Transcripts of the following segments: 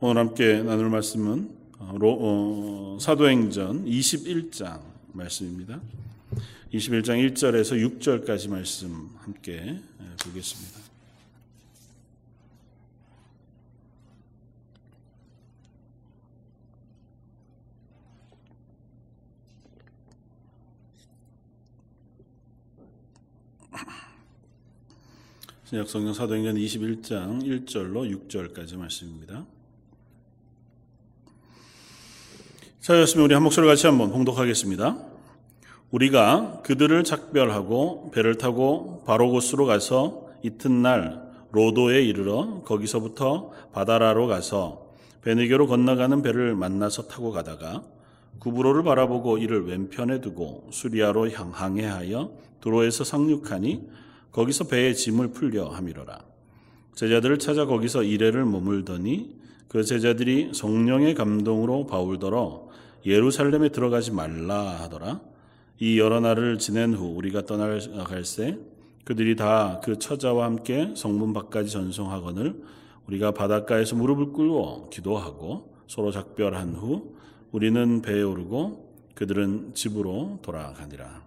오늘 함께 나눌 말씀은 어, 어, 사도행전 21장 말씀입니다. 21장 1절에서 6절까지 말씀 함께 예, 보겠습니다. 신약성경 사도행전 21장 1절로 6절까지 말씀입니다. 자였으면 우리 한 목소리 같이 한번 봉독하겠습니다. 우리가 그들을 작별하고 배를 타고 바로고스로 가서 이튿날 로도에 이르러 거기서부터 바다라로 가서 베네교로 건너가는 배를 만나서 타고 가다가 구브로를 바라보고 이를 왼편에 두고 수리아로 향하여 도로에서 상륙하니 거기서 배에 짐을 풀려 함이로라. 제자들을 찾아 거기서 이래를 머물더니 그 제자들이 성령의 감동으로 바울더러 예루살렘에 들어가지 말라 하더라. 이 여러 날을 지낸 후 우리가 떠나갈새 그들이 다 그 처자와 함께 성문 밖까지 전송하거늘 우리가 바닷가에서 무릎을 꿇고 기도하고 서로 작별한 후 우리는 배에 오르고 그들은 집으로 돌아가니라.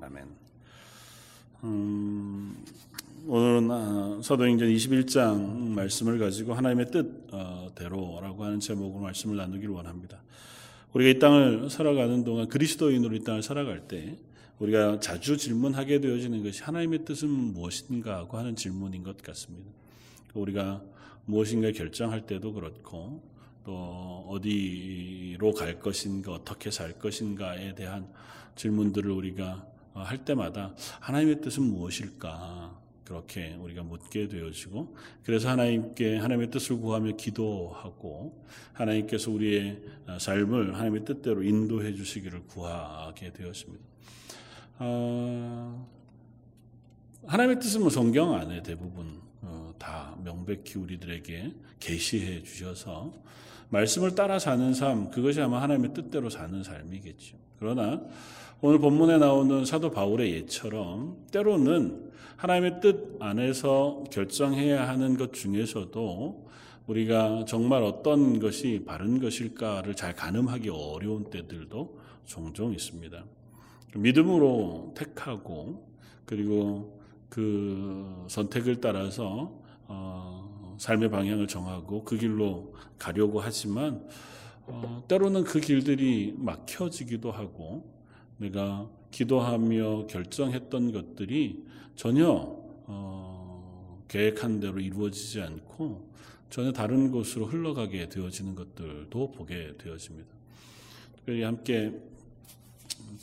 아멘. 음, 오늘은 아, 사도행전 21장 말씀을 가지고 하나님의 뜻대로라고 하는 제목으로 말씀을 나누기를 원합니다. 우리가 이 땅을 살아가는 동안 그리스도인으로 이 땅을 살아갈 때 우리가 자주 질문하게 되어지는 것이 하나님의 뜻은 무엇인가 하고 하는 질문인 것 같습니다. 우리가 무엇인가 결정할 때도 그렇고 또 어디로 갈 것인가 어떻게 살 것인가에 대한 질문들을 우리가 어, 할 때마다 하나님의 뜻은 무엇일까? 그렇게 우리가 묻게 되어지고 그래서 하나님께 하나님의 뜻을 구하며 기도하고 하나님께서 우리의 어, 삶을 하나님의 뜻대로 인도해 주시기를 구하게 되었습니다. 어, 하나님의 뜻은 뭐 성경 안에 대부분 어, 다 명백히 우리들에게 계시해 주셔서 말씀을 따라 사는 삶 그것이 아마 하나님의 뜻대로 사는 삶이겠죠. 그러나 오늘 본문에 나오는 사도 바울의 예처럼 때로는 하나님의 뜻 안에서 결정해야 하는 것 중에서도 우리가 정말 어떤 것이 바른 것일까를 잘 가늠하기 어려운 때들도 종종 있습니다. 믿음으로 택하고 그리고 그 선택을 따라서 어, 삶의 방향을 정하고 그 길로 가려고 하지만 어, 때로는 그 길들이 막혀지기도 하고 내가 기도하며 결정했던 것들이 전혀 어, 계획한 대로 이루어지지 않고 전혀 다른 곳으로 흘러가게 되어지는 것들도 보게 되어집니다. 함께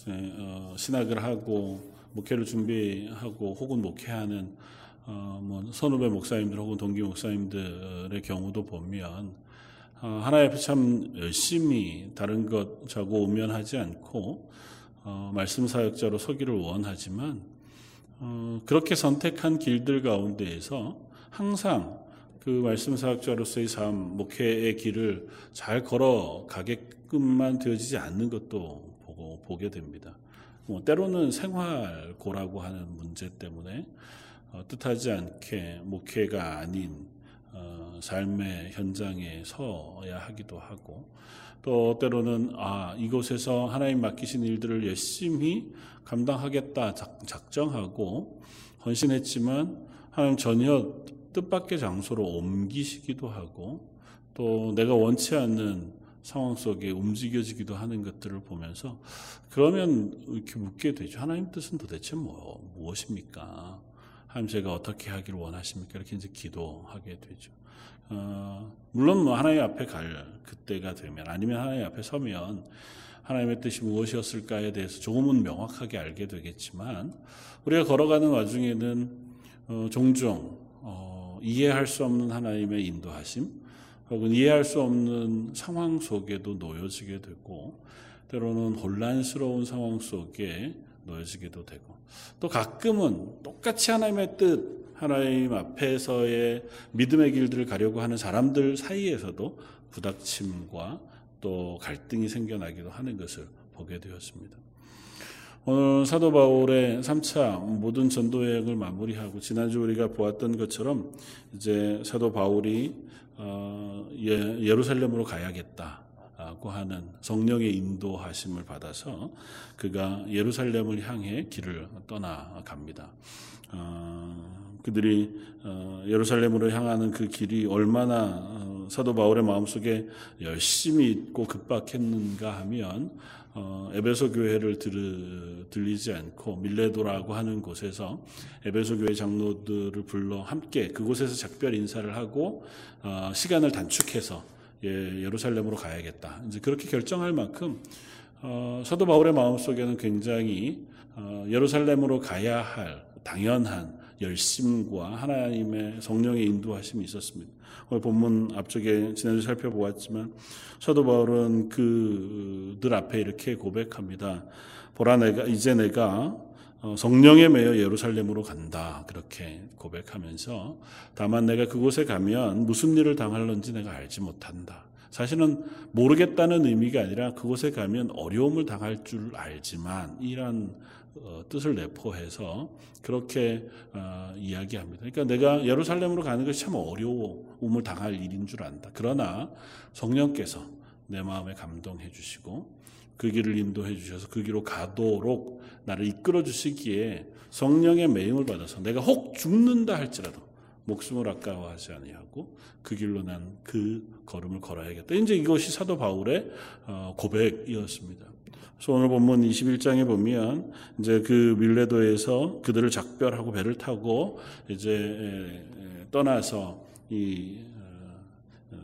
어, 신학을 하고 목회를 준비하고 혹은 목회하는 어, 뭐 선후배 목사님들 혹은 동기 목사님들의 경우도 보면 어, 하나님 앞에 참 열심히 다른 것 자고 우면하지 않고 어, 말씀 사역자로 서기를 원하지만 어, 그렇게 선택한 길들 가운데에서 항상 그 말씀 사역자로서의 삶, 목회의 길을 잘 걸어 가게끔만 되어지지 않는 것도 보고 보게 됩니다. 뭐 때로는 생활고라고 하는 문제 때문에 어, 뜻하지 않게 목회가 아닌 어, 삶의 현장에 서야 하기도 하고 또 때로는 아 이곳에서 하나님 맡기신 일들을 열심히 감당하겠다 작 정하고 헌신했지만 하나님 전혀 뜻밖의 장소로 옮기시기도 하고 또 내가 원치 않는 상황 속에 움직여지기도 하는 것들을 보면서 그러면 이렇게 묻게 되죠. 하나님 뜻은 도대체 뭐 무엇입니까? 하나님 제가 어떻게 하기를 원하십니까? 이렇게 이제 기도하게 되죠. 어, 물론 뭐 하나님 앞에 갈 그때가 되면 아니면 하나님 앞에 서면 하나님의 뜻이 무엇이었을까에 대해서 조금은 명확하게 알게 되겠지만 우리가 걸어가는 와중에는 어, 종종 어, 이해할 수 없는 하나님의 인도하심 혹은 이해할 수 없는 상황 속에도 놓여지게 되고 때로는 혼란스러운 상황 속에 놓여지기도 되고 또 가끔은 똑같이 하나님의 뜻 하나님 앞에서의 믿음의 길들을 가려고 하는 사람들 사이에서도 부닥침과 또 갈등이 생겨나기도 하는 것을 보게 되었습니다. 오늘 사도 바울의 3차 모든 전도 여행을 마무리하고 지난주 우리가 보았던 것처럼 이제 사도 바울이 어, 예, 예루살렘으로 가야겠다 고 하는 성령의 인도하심을 받아서 그가 예루살렘을 향해 길을 떠나갑니다. 어, 그들이 어, 예루살렘으로 향하는 그 길이 얼마나 어, 사도 바울의 마음속에 열심히 있고 급박했는가 하면 어, 에베소 교회를 들, 들리지 않고 밀레도라고 하는 곳에서 에베소 교회 장로들을 불러 함께 그곳에서 작별 인사를 하고 어, 시간을 단축해서 예, 예루살렘으로 가야겠다. 이제 그렇게 결정할 만큼 어, 사도 바울의 마음 속에는 굉장히 어, 예루살렘으로 가야 할 당연한 열심과 하나님의 성령의 인도하심이 있었습니다. 오늘 본문 앞쪽에 지난주 살펴보았지만 사도 바울은 그들 앞에 이렇게 고백합니다. 보라 내가 이제 내가 어, 성령에 매여 예루살렘으로 간다. 그렇게 고백하면서 다만 내가 그곳에 가면 무슨 일을 당할런지 내가 알지 못한다. 사실은 모르겠다는 의미가 아니라 그곳에 가면 어려움을 당할 줄 알지만 이런 어, 뜻을 내포해서 그렇게 어, 이야기합니다. 그러니까 내가 예루살렘으로 가는 것이 참 어려움을 당할 일인 줄 안다. 그러나 성령께서 내 마음에 감동해 주시고 그 길을 인도해 주셔서 그 길로 가도록 나를 이끌어 주시기에 성령의 매임을 받아서 내가 혹 죽는다 할지라도 목숨을 아까워하지 아니하고 그 길로 난 그 걸음을 걸어야겠다. 이제 이것이 사도 바울의 어, 고백이었습니다. 그래서 오늘 본문 21장에 보면 이제 그 밀레도에서 그들을 작별하고 배를 타고 이제 떠나서 이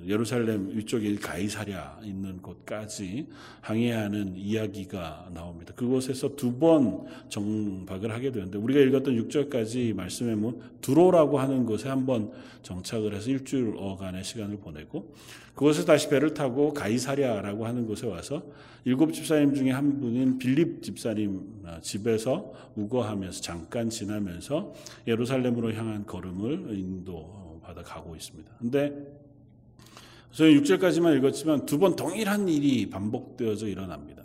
예루살렘 위쪽에 가이사랴 있는 곳까지 항해하는 이야기가 나옵니다. 그곳에서 두 번 정박을 하게 되는데 우리가 읽었던 6절까지 말씀에 뭐 두로라고 하는 곳에 한 번 정착을 해서 일주일 어간의 시간을 보내고 그곳에서 다시 배를 타고 가이사랴라고 하는 곳에 와서 일곱 집사님 중에 한 분인 빌립 집사님 집에서 우거하면서 잠깐 지나면서 예루살렘으로 향한 걸음을 인도받아 가고 있습니다. 근데 저는 6절까지만 읽었지만 두 번 동일한 일이 반복되어져 일어납니다.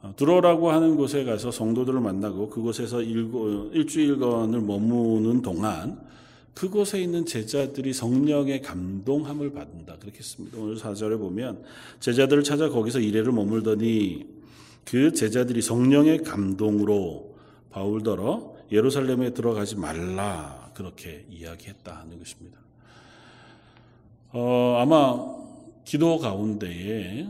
어, 두로라고 하는 곳에 가서 성도들을 만나고 그곳에서 일주일간을 머무는 동안 그곳에 있는 제자들이 성령의 감동함을 받는다. 그렇게 했습니다. 오늘 4절에 보면 제자들을 찾아 거기서 이래를 머물더니 그 제자들이 성령의 감동으로 바울더러 예루살렘에 들어가지 말라. 그렇게 이야기했다 하는 것입니다. 어, 아마 기도 가운데에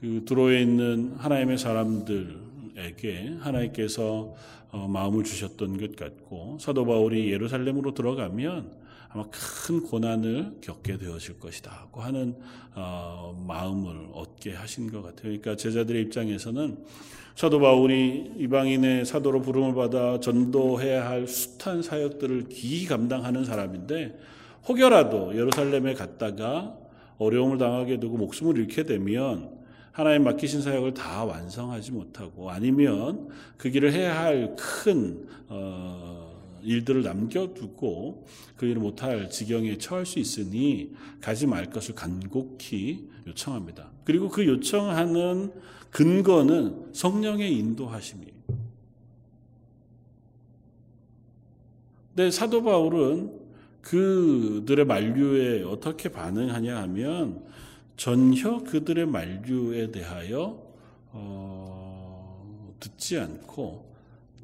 그 들어에 있는 하나님의 사람들에게 하나님께서 어, 마음을 주셨던 것 같고 사도 바울이 예루살렘으로 들어가면 아마 큰 고난을 겪게 되어질 것이다고 하는 어, 마음을 얻게 하신 것 같아요. 그러니까 제자들의 입장에서는 사도 바울이 이방인의 사도로 부름을 받아 전도해야 할 숱한 사역들을 기이 감당하는 사람인데 혹여라도 예루살렘에 갔다가 어려움을 당하게 되고 목숨을 잃게 되면 하나님 맡기신 사역을 다 완성하지 못하고 아니면 그 길을 해야 할큰 어, 일들을 남겨두고 그 일을 못할 지경에 처할 수 있으니 가지 말 것을 간곡히 요청합니다. 그리고 그 요청하는 근거는 성령의 인도하심이에요. 근데 사도 바울은 그들의 만류에 어떻게 반응하냐 하면 전혀 그들의 만류에 대하여 어, 듣지 않고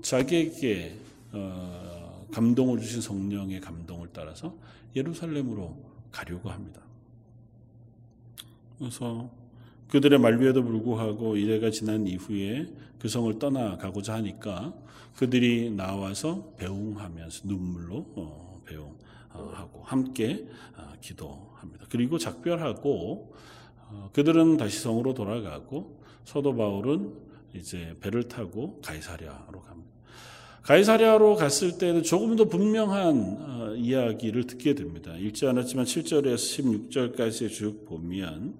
자기에게 어, 감동을 주신 성령의 감동을 따라서 예루살렘으로 가려고 합니다. 그래서 그들의 만류에도 불구하고 이래가 지난 이후에 그 성을 떠나가고자 하니까 그들이 나와서 배웅하면서 눈물로 어, 배웅. 하고 함께 아, 기도합니다. 그리고 작별하고 어, 그들은 다시 성으로 돌아가고 서도 바울은 이제 배를 타고 가이사랴로 갑니다. 가이사랴로 갔을 때는 조금 더 분명한 어, 이야기를 듣게 됩니다. 읽지 않았지만 7절에서 16절까지 쭉 보면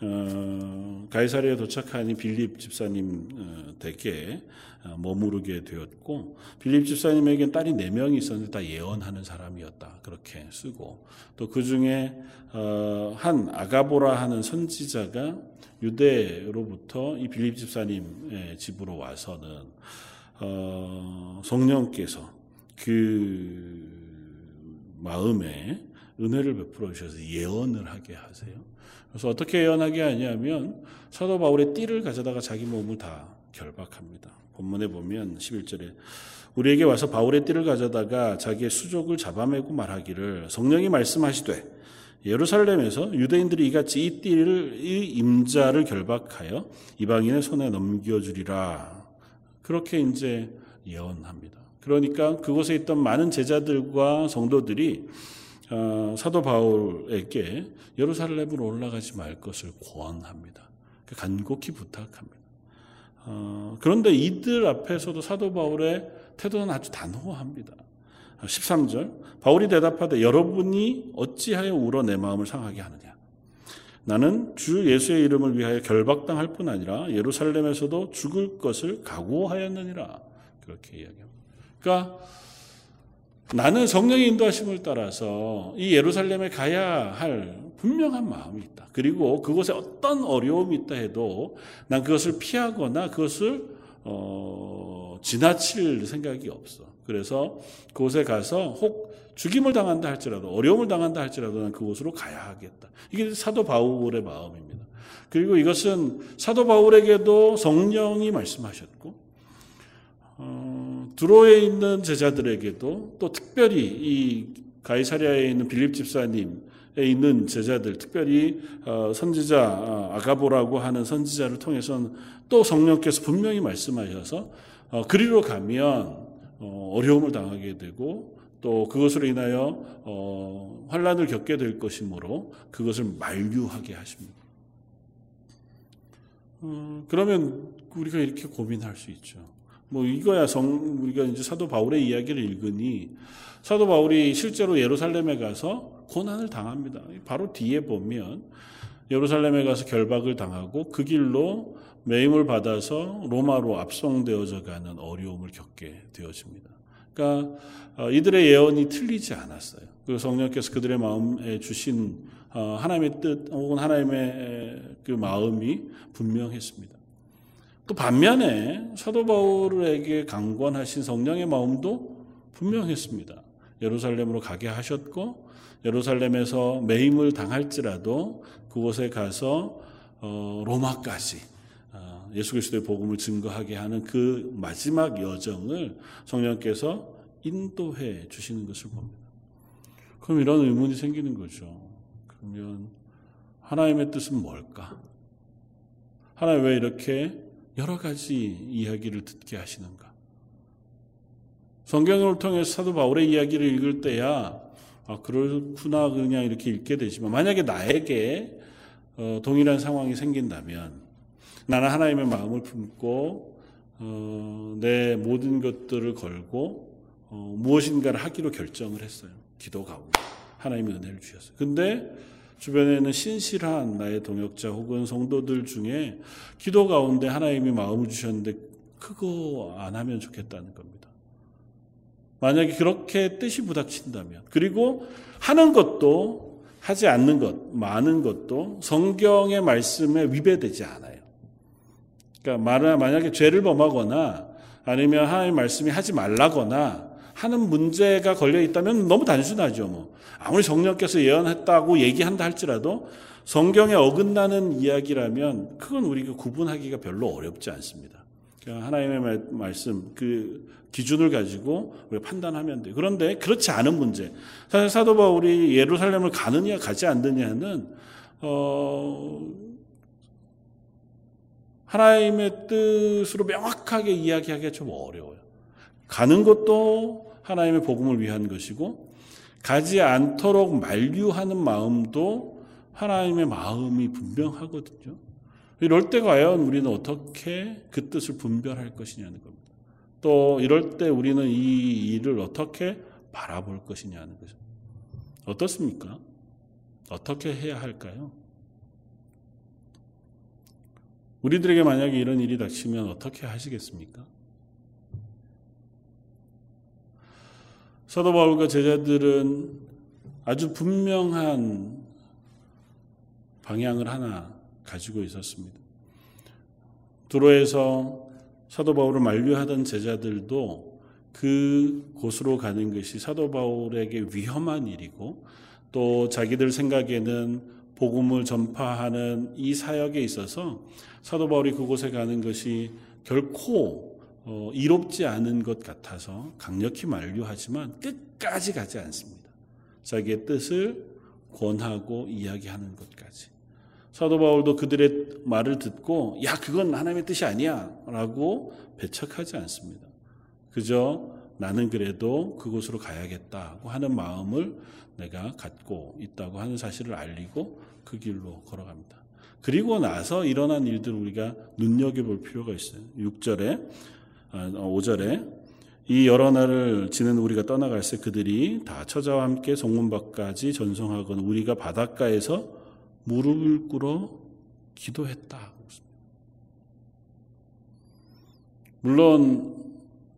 어, 가이사랴에 도착하니 빌립 집사님 어, 댁에 어, 머무르게 되었고 빌립 집사님에겐 딸이 네 명이 있었는데 다 예언하는 사람이었다 그렇게 쓰고 또 그 중에 어, 한 아가보라 하는 선지자가 유대로부터 이 빌립 집사님의 집으로 와서는 어, 성령께서 그 마음에 은혜를 베풀어 주셔서 예언을 하게 하세요. 그래서 어떻게 예언하게 하냐면 사도 바울의 띠를 가져다가 자기 몸을 다 결박합니다. 본문에 보면 11절에 우리에게 와서 바울의 띠를 가져다가 자기의 수족을 잡아매고 말하기를 성령이 말씀하시되 예루살렘에서 유대인들이 이같이 이 띠를 이 임자를 결박하여 이방인의 손에 넘겨주리라. 그렇게 이제 예언합니다. 그러니까 그곳에 있던 많은 제자들과 성도들이 어, 사도 바울에게 예루살렘으로 올라가지 말 것을. 그 간곡히 부탁합니다. 어, 그런데 이들 앞에서도 사도 바울의 태도는 아주 단호합니다. 13절 바울이 대답하되 여러분이 어찌하여 울어 내 마음을 상하게 하느냐 나는 주 예수의 이름을 위하여 결박당할 뿐 아니라 예루살렘에서도 죽을 것을 각오하였느니라 그렇게 이야기합니다. 그러니까 나는 성령의 인도하심을 따라서 이 예루살렘에 가야 할 분명한 마음이 있다. 그리고 그곳에 어떤 어려움이 있다 해도 난 그것을 피하거나 그것을 어, 지나칠 생각이 없어. 그래서 그곳에 가서 혹 죽임을 당한다 할지라도 어려움을 당한다 할지라도 난 그곳으로 가야 하겠다. 이게 사도 바울의 마음입니다. 그리고 이것은 사도 바울에게도 성령이 말씀하셨고 어, 드로에 있는 제자들에게도 또 특별히 이 가이사리아에 있는 빌립 집사님에 있는 제자들, 특별히 어, 선지자 어, 아가보라고 하는 선지자를 통해서는 또 성령께서 분명히 말씀하셔서 어, 그리로 가면 어, 어려움을 당하게 되고 또 그것으로 인하여 어, 환란을 겪게 될 것이므로 그것을 만류하게 하십니다. 어, 그러면 우리가 이렇게 고민할 수 있죠. 뭐 이거야 성 우리가 이제 사도 바울의 이야기를 읽으니 사도 바울이 실제로 예루살렘에 가서 고난을 당합니다. 바로 뒤에 보면 예루살렘에 가서 결박을 당하고 그 길로 매임을 받아서 로마로 압송되어져 가는 어려움을 겪게 되어집니다. 그러니까 어, 이들의 예언이 틀리지 않았어요. 그 성령께서 그들의 마음에 주신 어, 하나님의 뜻 혹은 하나님의 그 마음이 분명했습니다. 또 반면에 사도 바울에게 강권하신 성령의 마음도 분명했습니다. 예루살렘으로 가게 하셨고 예루살렘에서 매임을 당할지라도 그곳에 가서 어, 로마까지 예수 그리스도의 복음을 증거하게 하는 그 마지막 여정을 성령께서 인도해 주시는 것을 봅니다. 그럼 이런 의문이 생기는 거죠. 그러면 하나님의 뜻은 뭘까? 하나님 왜 이렇게 여러 가지 이야기를 듣게 하시는가? 성경을 통해서 사도 바울의 이야기를 읽을 때야 아, 그렇구나 그냥 이렇게 읽게 되지만 만약에 나에게 어, 동일한 상황이 생긴다면 나는 하나님의 마음을 품고 어, 내 모든 것들을 걸고 어, 무엇인가를 하기로 결정을 했어요. 기도 가운데 하나님의 은혜를 주셨어요. 근데 주변에는 신실한 나의 동역자 혹은 성도들 중에 기도 가운데 하나님이 마음을 주셨는데 그거 안 하면 좋겠다는 겁니다. 만약에 그렇게 뜻이 부닥친다면 그리고 하는 것도 하지 않는 것, 많은 것도 성경의 말씀에 위배되지 않아요. 그러니까 만약에 죄를 범하거나 아니면 하나님 말씀이 하지 말라거나 하는 문제가 걸려 있다면 너무 단순하죠. 뭐 아무리 성령께서 예언했다고 얘기한다 할지라도 성경에 어긋나는 이야기라면 그건 우리가 구분하기가 별로 어렵지 않습니다. 하나님의 말씀 그 기준을 가지고 우리가 판단하면 돼요. 그런데 그렇지 않은 문제. 사실 사도 바울이 예루살렘을 가느냐 가지 않느냐는 어 하나님의 뜻으로 명확하게 이야기하기가 좀 어려워요. 가는 것도 하나님의 복음을 위한 것이고 가지 않도록 만류하는 마음도 하나님의 마음이 분명하거든요. 이럴 때 과연 우리는 어떻게 그 뜻을 분별할 것이냐는 겁니다. 또 이럴 때 우리는 이 일을 어떻게 바라볼 것이냐는 거죠. 어떻습니까? 어떻게 해야 할까요? 우리들에게 만약에 이런 일이 닥치면 어떻게 하시겠습니까? 사도 바울과 제자들은 아주 분명한 방향을 하나 가지고 있었습니다. 도로에서 사도 바울을 만류하던 제자들도 그 곳으로 가는 것이 사도 바울에게 위험한 일이고 또 자기들 생각에는 복음을 전파하는 이 사역에 있어서 사도 바울이 그곳에 가는 것이 결코 어, 이롭지 않은 것 같아서 강력히 만류하지만 끝까지 가지 않습니다. 자기의 뜻을 권하고 이야기하는 것까지. 사도 바울도 그들의 말을 듣고 야 그건 하나님의 뜻이 아니야라고 배척하지 않습니다. 그저 나는 그래도 그곳으로 가야겠다고 하는 마음을 내가 갖고 있다고 하는 사실을 알리고 그 길로 걸어갑니다. 그리고 나서 일어난 일들을 우리가 눈여겨볼 필요가 있어요. 6절에, 5절에 아, 이 여러 날을 지는 우리가 떠나갈 때 그들이 다 처자와 함께 성문 밖까지 전송하거나 우리가 바닷가에서 무릎을 꿇어 기도했다. 물론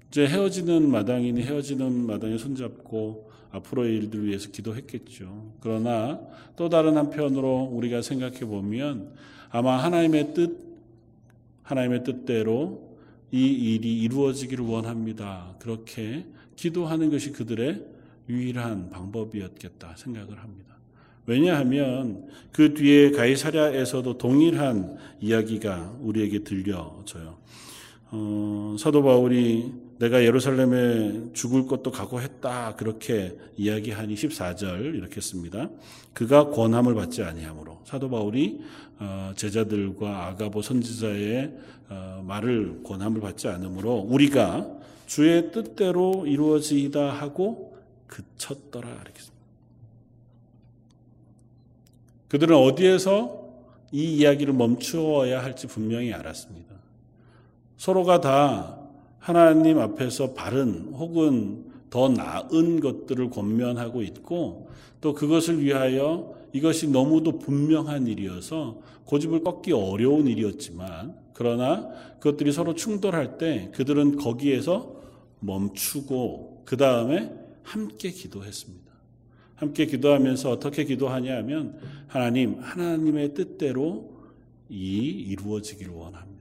이제 헤어지는 마당이니 헤어지는 마당에 손잡고 앞으로의 일들을 위해서 기도했겠죠. 그러나 또 다른 한편으로 우리가 생각해 보면 아마 하나님의 뜻, 하나님의 뜻대로 이 일이 이루어지기를 원합니다. 그렇게 기도하는 것이 그들의 유일한 방법이었겠다 생각을 합니다. 왜냐하면 그 뒤에 가이사랴에서도 동일한 이야기가 우리에게 들려져요. 어, 사도 바울이 내가 예루살렘에 죽을 것도 각오했다 그렇게 이야기하니 14절 이렇게 씁니다. 그가 권함을 받지 아니하므로 사도 바울이 어, 제자들과 아가보 선지자의 어, 말을 권함을 받지 않으므로 우리가 주의 뜻대로 이루어지이다 하고 그쳤더라 이렇게 씁니다. 그들은 어디에서 이 이야기를 멈추어야 할지 분명히 알았습니다. 서로가 다 하나님 앞에서 바른 혹은 더 나은 것들을 권면하고 있고 또 그것을 위하여 이것이 너무도 분명한 일이어서 고집을 꺾기 어려운 일이었지만 그러나 그것들이 서로 충돌할 때 그들은 거기에서 멈추고 그 다음에 함께 기도했습니다. 함께 기도하면서 어떻게 기도하냐 하면 하나님, 하나님의 뜻대로 이 이루어지기를 원합니다.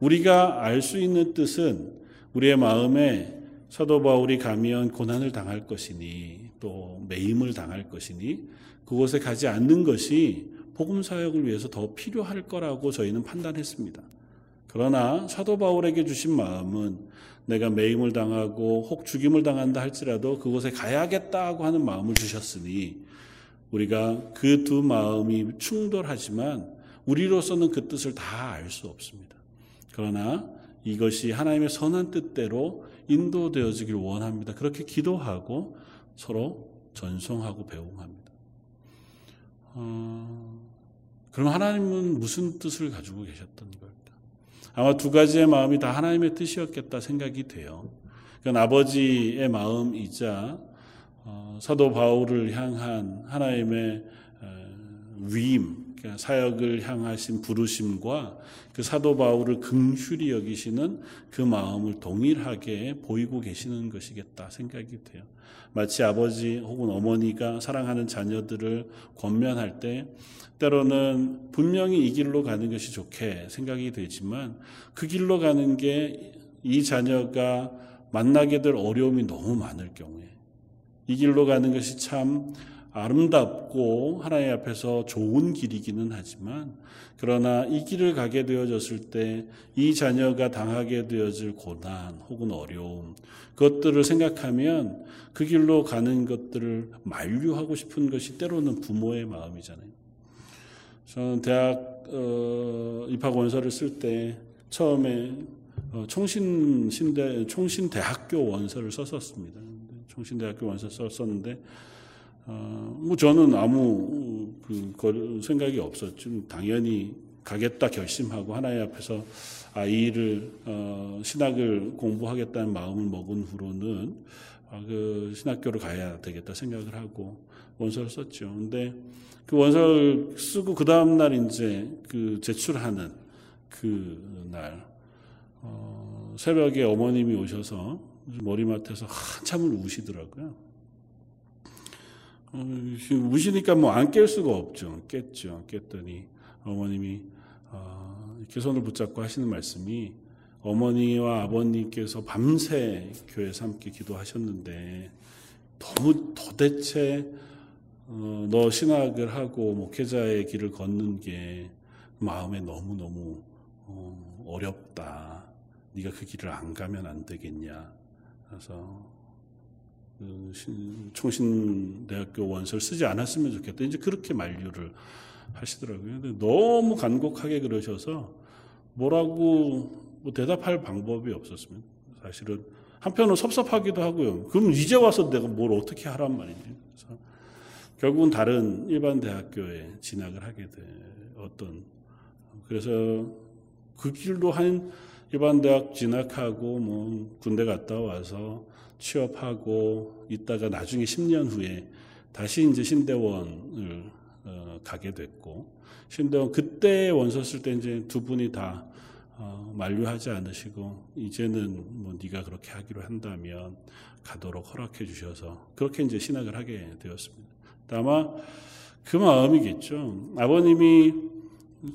우리가 알 수 있는 뜻은 우리의 마음에 사도 바울이 가면 고난을 당할 것이니 또 매임을 당할 것이니 그곳에 가지 않는 것이 복음 사역을 위해서 더 필요할 거라고 저희는 판단했습니다. 그러나 사도 바울에게 주신 마음은 내가 매임을 당하고 혹 죽임을 당한다 할지라도 그곳에 가야겠다고 하는 마음을 주셨으니 우리가 그 두 마음이 충돌하지만 우리로서는 그 뜻을 다 알 수 없습니다. 그러나 이것이 하나님의 선한 뜻대로 인도되어지길 원합니다. 그렇게 기도하고 서로 전송하고 배웅합니다. 어, 그럼 하나님은 무슨 뜻을 가지고 계셨던 걸까? 아마 두 가지의 마음이 다 하나님의 뜻이었겠다 생각이 돼요. 그건 아버지의 마음이자 어, 사도 바울을 향한 하나님의 어, 위임, 사역을 향하신 부르심과 그 사도 바울을 긍휼히 여기시는 그 마음을 동일하게 보이고 계시는 것이겠다 생각이 돼요. 마치 아버지 혹은 어머니가 사랑하는 자녀들을 권면할 때 때로는 분명히 이 길로 가는 것이 좋게 생각이 되지만 그 길로 가는 게 이 자녀가 만나게 될 어려움이 너무 많을 경우에 이 길로 가는 것이 참 아름답고 하나님 앞에서 좋은 길이기는 하지만 그러나 이 길을 가게 되어졌을 때 이 자녀가 당하게 되어질 고난 혹은 어려움 그것들을 생각하면 그 길로 가는 것들을 만류하고 싶은 것이 때로는 부모의 마음이잖아요. 저는 대학 어, 입학 원서를 쓸 때 처음에 어, 총신 신대 총신 대학교 원서를 썼었습니다. 총신 대학교 원서 썼었는데 어, 뭐 저는 아무 그 생각이 없었죠. 당연히 가겠다 결심하고 하나님 앞에서 아이를 어, 신학을 공부하겠다는 마음을 먹은 후로는 아, 그 신학교를 가야 되겠다 생각을 하고 원서를 썼죠. 근데 그 원서를 쓰고 그 다음 날 이제 그 제출하는 그 날, 어, 새벽에 어머님이 오셔서 머리맡에서 한참을 우시더라고요. 어, 우시니까 뭐 안 깰 수가 없죠. 깼죠. 깼더니 어머님이 어, 이렇게 손을 붙잡고 하시는 말씀이 어머니와 아버님께서 밤새 교회에서 함께 기도하셨는데 너무 도대체 어, 너 신학을 하고 목회자의 길을 걷는 게 마음에 너무 너무 어, 어렵다. 네가 그 길을 안 가면 안 되겠냐. 그래서 그 총신대학교 원서를 쓰지 않았으면 좋겠다. 이제 그렇게 만류를 하시더라고요. 근데 너무 간곡하게 그러셔서 뭐라고 뭐 대답할 방법이 없었습니다. 사실은 한편으로 섭섭하기도 하고요. 그럼 이제 와서 내가 뭘 어떻게 하란 말이지. 그래서 결국은 다른 일반 대학교에 진학을 하게 돼 어떤 그래서 그 길도 한 일반 대학 진학하고 뭐 군대 갔다 와서 취업하고 있다가 나중에 10년 후에 다시 이제 신대원을 어, 가게 됐고 신대원 그때 원서 쓸 때 이제 두 분이 다 어, 만류하지 않으시고 이제는 뭐 네가 그렇게 하기로 한다면 가도록 허락해 주셔서 그렇게 이제 신학을 하게 되었습니다. 아마 그 마음이겠죠. 아버님이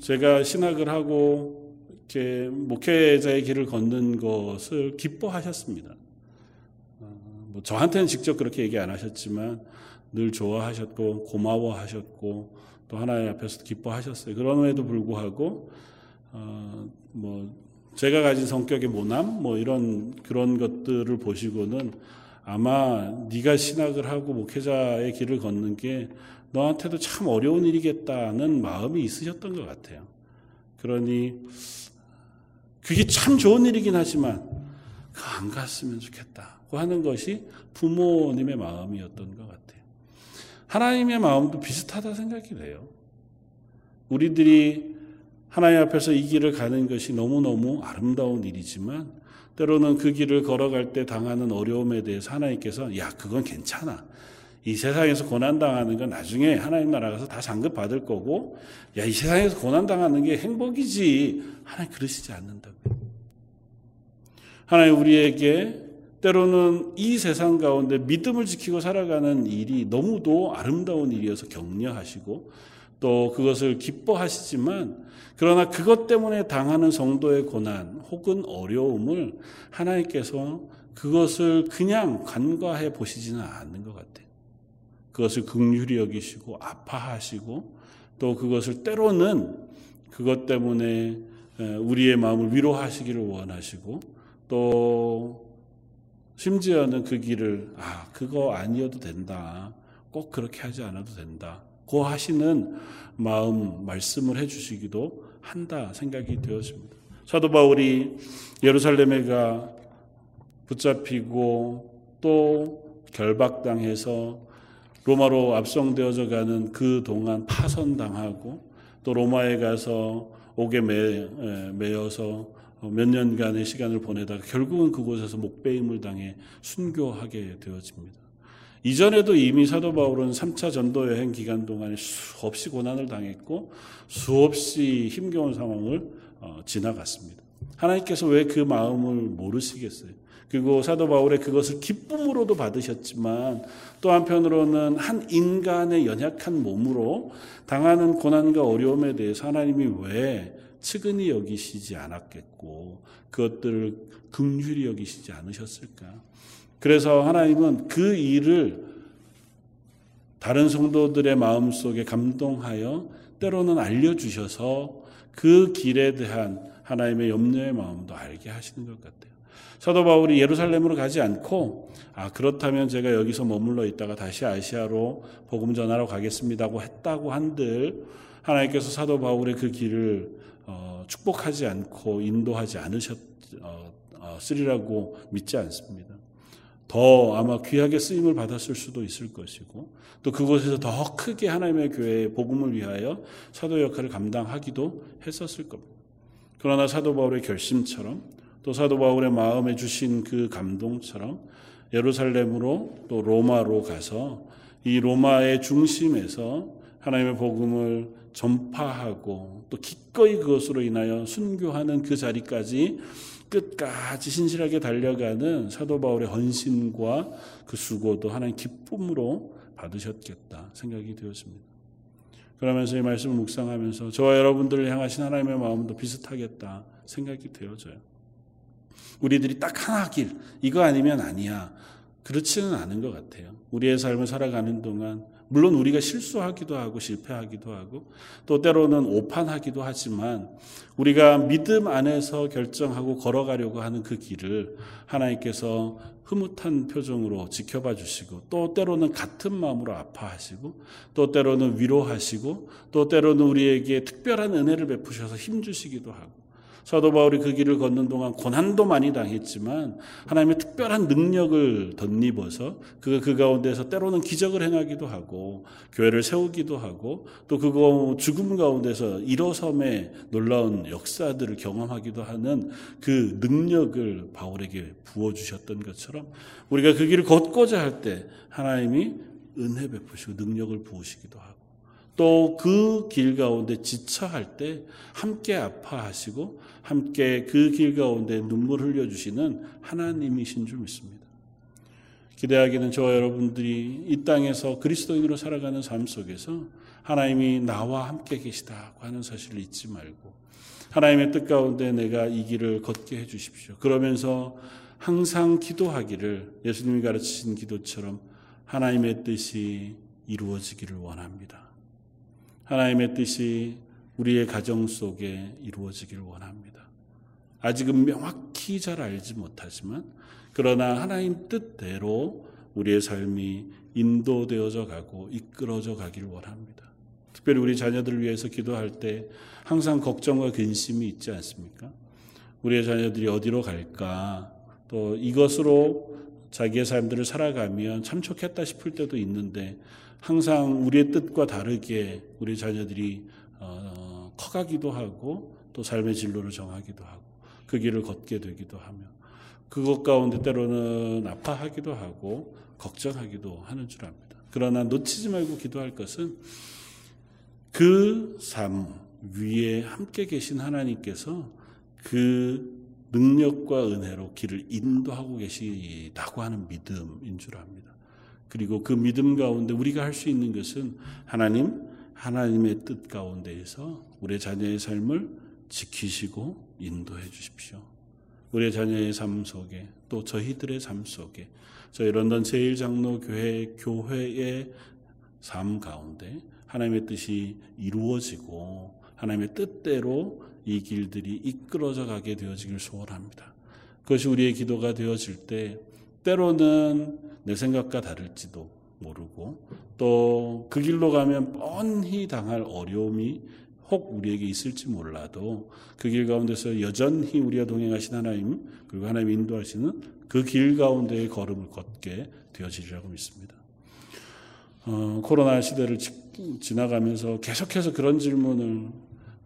제가 신학을 하고 이렇게 목회자의 길을 걷는 것을 기뻐하셨습니다. 어, 뭐 저한테는 직접 그렇게 얘기 안 하셨지만 늘 좋아하셨고 고마워하셨고 또 하나님 앞에서 기뻐하셨어요. 그럼에도 불구하고 어, 뭐 제가 가진 성격의 모남 뭐 이런 그런 것들을 보시고는 아마 네가 신학을 하고 목회자의 길을 걷는 게 너한테도 참 어려운 일이겠다는 마음이 있으셨던 것 같아요. 그러니 그게 참 좋은 일이긴 하지만 안 갔으면 좋겠다고 하는 것이 부모님의 마음이었던 것 같아요. 하나님의 마음도 비슷하다 생각이 돼요. 우리들이 하나님 앞에서 이 길을 가는 것이 너무너무 아름다운 일이지만 때로는 그 길을 걸어갈 때 당하는 어려움에 대해서 하나님께서 야 그건 괜찮아. 이 세상에서 고난당하는 건 나중에 하나님 나라 가서 다 상급 받을 거고 야 이 세상에서 고난당하는 게 행복이지. 하나님 그러시지 않는다고요. 하나님 우리에게 때로는 이 세상 가운데 믿음을 지키고 살아가는 일이 너무도 아름다운 일이어서 격려하시고 또 그것을 기뻐하시지만 그러나 그것 때문에 당하는 성도의 고난 혹은 어려움을 하나님께서 그것을 그냥 간과해 보시지는 않는 것 같아요. 그것을 극률히 여기시고 아파하시고 또 그것을 때로는 그것 때문에 우리의 마음을 위로하시기를 원하시고 또 심지어는 그 길을 아 그거 아니어도 된다 꼭 그렇게 하지 않아도 된다 고 하시는 마음 말씀을 해주시기도 한다 생각이 되었습니다. 사도 바울이 예루살렘에 가 붙잡히고 또 결박당해서 로마로 압송되어져 가는 그 동안 파선당하고 또 로마에 가서 옥에 매, 매여서 몇 년간의 시간을 보내다가 결국은 그곳에서 목배임을 당해 순교하게 되어집니다. 이전에도 이미 사도 바울은 3차 전도 여행 기간 동안에 수없이 고난을 당했고 수없이 힘겨운 상황을 어, 지나갔습니다. 하나님께서 왜 그 마음을 모르시겠어요? 그리고 사도 바울의 그것을 기쁨으로도 받으셨지만 또 한편으로는 한 인간의 연약한 몸으로 당하는 고난과 어려움에 대해서 하나님이 왜 측은히 여기시지 않았겠고 그것들을 긍휼히 여기시지 않으셨을까? 그래서 하나님은 그 일을 다른 성도들의 마음 속에 감동하여 때로는 알려주셔서 그 길에 대한 하나님의 염려의 마음도 알게 하시는 것 같아요. 사도 바울이 예루살렘으로 가지 않고 아 그렇다면 제가 여기서 머물러 있다가 다시 아시아로 복음 전하러 가겠습니다고 했다고 한들 하나님께서 사도 바울의 그 길을 어, 축복하지 않고 인도하지 않으셨으리라고 어, 어, 믿지 않습니다. 더 아마 귀하게 쓰임을 받았을 수도 있을 것이고 또 그곳에서 더 크게 하나님의 교회의 복음을 위하여 사도 역할을 감당하기도 했었을 겁니다. 그러나 사도 바울의 결심처럼 또 사도 바울의 마음에 주신 그 감동처럼 예루살렘으로 또 로마로 가서 이 로마의 중심에서 하나님의 복음을 전파하고 또 기꺼이 그것으로 인하여 순교하는 그 자리까지 끝까지 신실하게 달려가는 사도 바울의 헌신과 그 수고도 하나님 기쁨으로 받으셨겠다 생각이 되었습니다. 그러면서 이 말씀을 묵상하면서 저와 여러분들을 향하신 하나님의 마음도 비슷하겠다 생각이 되어져요. 우리들이 딱 하나 길, 이거 아니면 아니야. 그렇지는 않은 것 같아요. 우리의 삶을 살아가는 동안 물론 우리가 실수하기도 하고 실패하기도 하고 또 때로는 오판하기도 하지만 우리가 믿음 안에서 결정하고 걸어가려고 하는 그 길을 하나님께서 흐뭇한 표정으로 지켜봐 주시고 또 때로는 같은 마음으로 아파하시고 또 때로는 위로하시고 또 때로는 우리에게 특별한 은혜를 베푸셔서 힘 주시기도 하고 사도 바울이 그 길을 걷는 동안 고난도 많이 당했지만 하나님의 특별한 능력을 덧입어서 그, 그 가운데서 때로는 기적을 행하기도 하고 교회를 세우기도 하고 또 그거 죽음 가운데서 일어섬의 놀라운 역사들을 경험하기도 하는 그 능력을 바울에게 부어주셨던 것처럼 우리가 그 길을 걷고자 할 때 하나님이 은혜 베푸시고 능력을 부으시기도 하고 또 그 길 가운데 지쳐할 때 함께 아파하시고 함께 그 길 가운데 눈물 흘려주시는 하나님이신 줄 믿습니다. 기대하기는 저와 여러분들이 이 땅에서 그리스도인으로 살아가는 삶 속에서 하나님이 나와 함께 계시다고 하는 사실을 잊지 말고 하나님의 뜻 가운데 내가 이 길을 걷게 해 주십시오. 그러면서 항상 기도하기를 예수님이 가르치신 기도처럼 하나님의 뜻이 이루어지기를 원합니다. 하나님의 뜻이 우리의 가정 속에 이루어지기를 원합니다. 아직은 명확히 잘 알지 못하지만 그러나 하나님 뜻대로 우리의 삶이 인도되어져 가고 이끌어져 가기를 원합니다. 특별히 우리 자녀들을 위해서 기도할 때 항상 걱정과 근심이 있지 않습니까? 우리의 자녀들이 어디로 갈까? 또 이것으로 자기의 삶들을 살아가면 참 좋겠다 싶을 때도 있는데 항상 우리의 뜻과 다르게 우리 자녀들이 어, 커가기도 하고 또 삶의 진로를 정하기도 하고 그 길을 걷게 되기도 하며 그것 가운데 때로는 아파하기도 하고 걱정하기도 하는 줄 압니다. 그러나 놓치지 말고 기도할 것은 그 삶 위에 함께 계신 하나님께서 그 능력과 은혜로 길을 인도하고 계시다고 하는 믿음인 줄 압니다. 그리고 그 믿음 가운데 우리가 할 수 있는 것은 하나님, 하나님의 뜻 가운데에서 우리의 자녀의 삶을 지키시고 인도해 주십시오. 우리의 자녀의 삶 속에 또 저희들의 삶 속에 저희 런던 제일장로교회 교회의 삶 가운데 하나님의 뜻이 이루어지고 하나님의 뜻대로 이 길들이 이끌어져 가게 되어지길 소원합니다. 그것이 우리의 기도가 되어질 때 때로는 내 생각과 다를지도 모르고 또 그 길로 가면 뻔히 당할 어려움이 혹 우리에게 있을지 몰라도 그 길 가운데서 여전히 우리와 동행하신 하나님 그리고 하나님 인도하시는 그 길 가운데의 걸음을 걷게 되어지리라고 믿습니다. 어, 코로나 시대를 지, 나가면서 계속해서 그런 질문을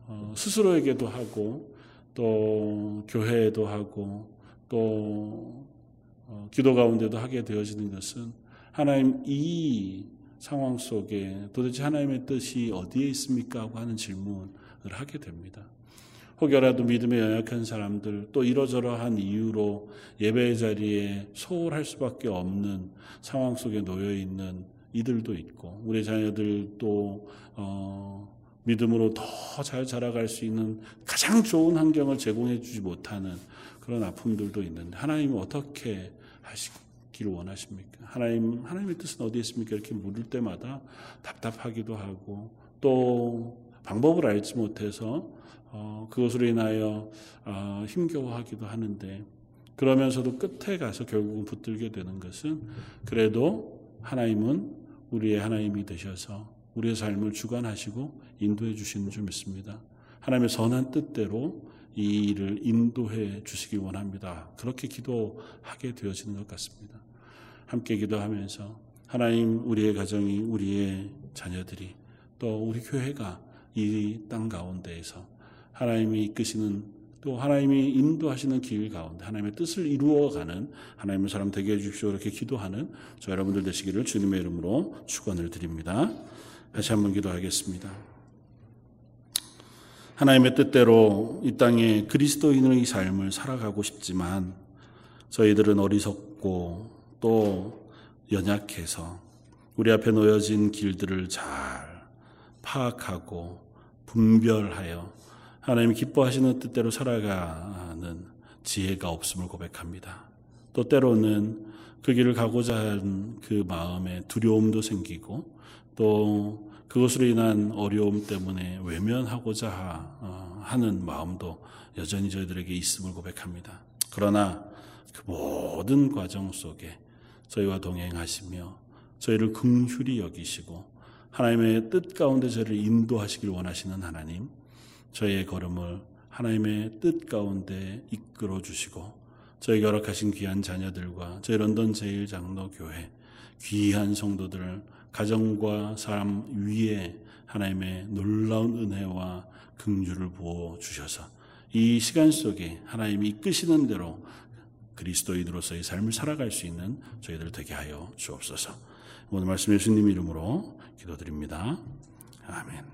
어, 스스로에게도 하고 또 교회에도 하고 또 어, 기도 가운데도 하게 되어지는 것은 하나님 이 상황 속에 도대체 하나님의 뜻이 어디에 있습니까? 하고 하는 질문을 하게 됩니다. 혹여라도 믿음에 연약한 사람들 또 이러저러한 이유로 예배의 자리에 소홀할 수밖에 없는 상황 속에 놓여 있는 이들도 있고 우리 자녀들도 어, 믿음으로 더 잘 자라갈 수 있는 가장 좋은 환경을 제공해 주지 못하는 그런 아픔들도 있는데 하나님은 어떻게 하시 기를 원하십니까? 하나님, 하나님의 뜻은 어디에 있습니까? 이렇게 물을 때마다 답답하기도 하고 또 방법을 알지 못해서 어, 그것으로 인하여 어, 힘겨워하기도 하는데 그러면서도 끝에 가서 결국은 붙들게 되는 것은 그래도 하나님은 우리의 하나님이 되셔서 우리의 삶을 주관하시고 인도해 주시는 줄 믿습니다. 하나님의 선한 뜻대로 이 일을 인도해 주시기 원합니다. 그렇게 기도하게 되어지는 것 같습니다. 함께 기도하면서 하나님 우리의 가정이 우리의 자녀들이 또 우리 교회가 이 땅 가운데에서 하나님이 이끄시는 또 하나님이 인도하시는 길 가운데 하나님의 뜻을 이루어가는 하나님의 사람 되게 해주십시오. 이렇게 기도하는 저 여러분들 되시기를 주님의 이름으로 축원을 드립니다. 다시 한번 기도하겠습니다. 하나님의 뜻대로 이 땅에 그리스도인의 삶을 살아가고 싶지만 저희들은 어리석고 또 연약해서 우리 앞에 놓여진 길들을 잘 파악하고 분별하여 하나님 기뻐하시는 뜻대로 살아가는 지혜가 없음을 고백합니다. 또 때로는 그 길을 가고자 하는 그 마음에 두려움도 생기고 또 그것으로 인한 어려움 때문에 외면하고자 어, 하는 마음도 여전히 저희들에게 있음을 고백합니다. 그러나 그 모든 과정 속에 저희와 동행하시며 저희를 긍휼히 여기시고 하나님의 뜻 가운데 저희를 인도하시길 원하시는 하나님, 저희의 걸음을 하나님의 뜻 가운데 이끌어 주시고 저희 결락하신 귀한 자녀들과 저희 런던 제일 장로 교회 귀한 성도들 가정과 삶 위에 하나님의 놀라운 은혜와 긍휼을 부어 주셔서 이 시간 속에 하나님이 이끄시는 대로 그리스도인으로서의 삶을 살아갈 수 있는 저희들 되게 하여 주옵소서. 오늘 말씀 예수님 이름으로 기도드립니다. 아멘.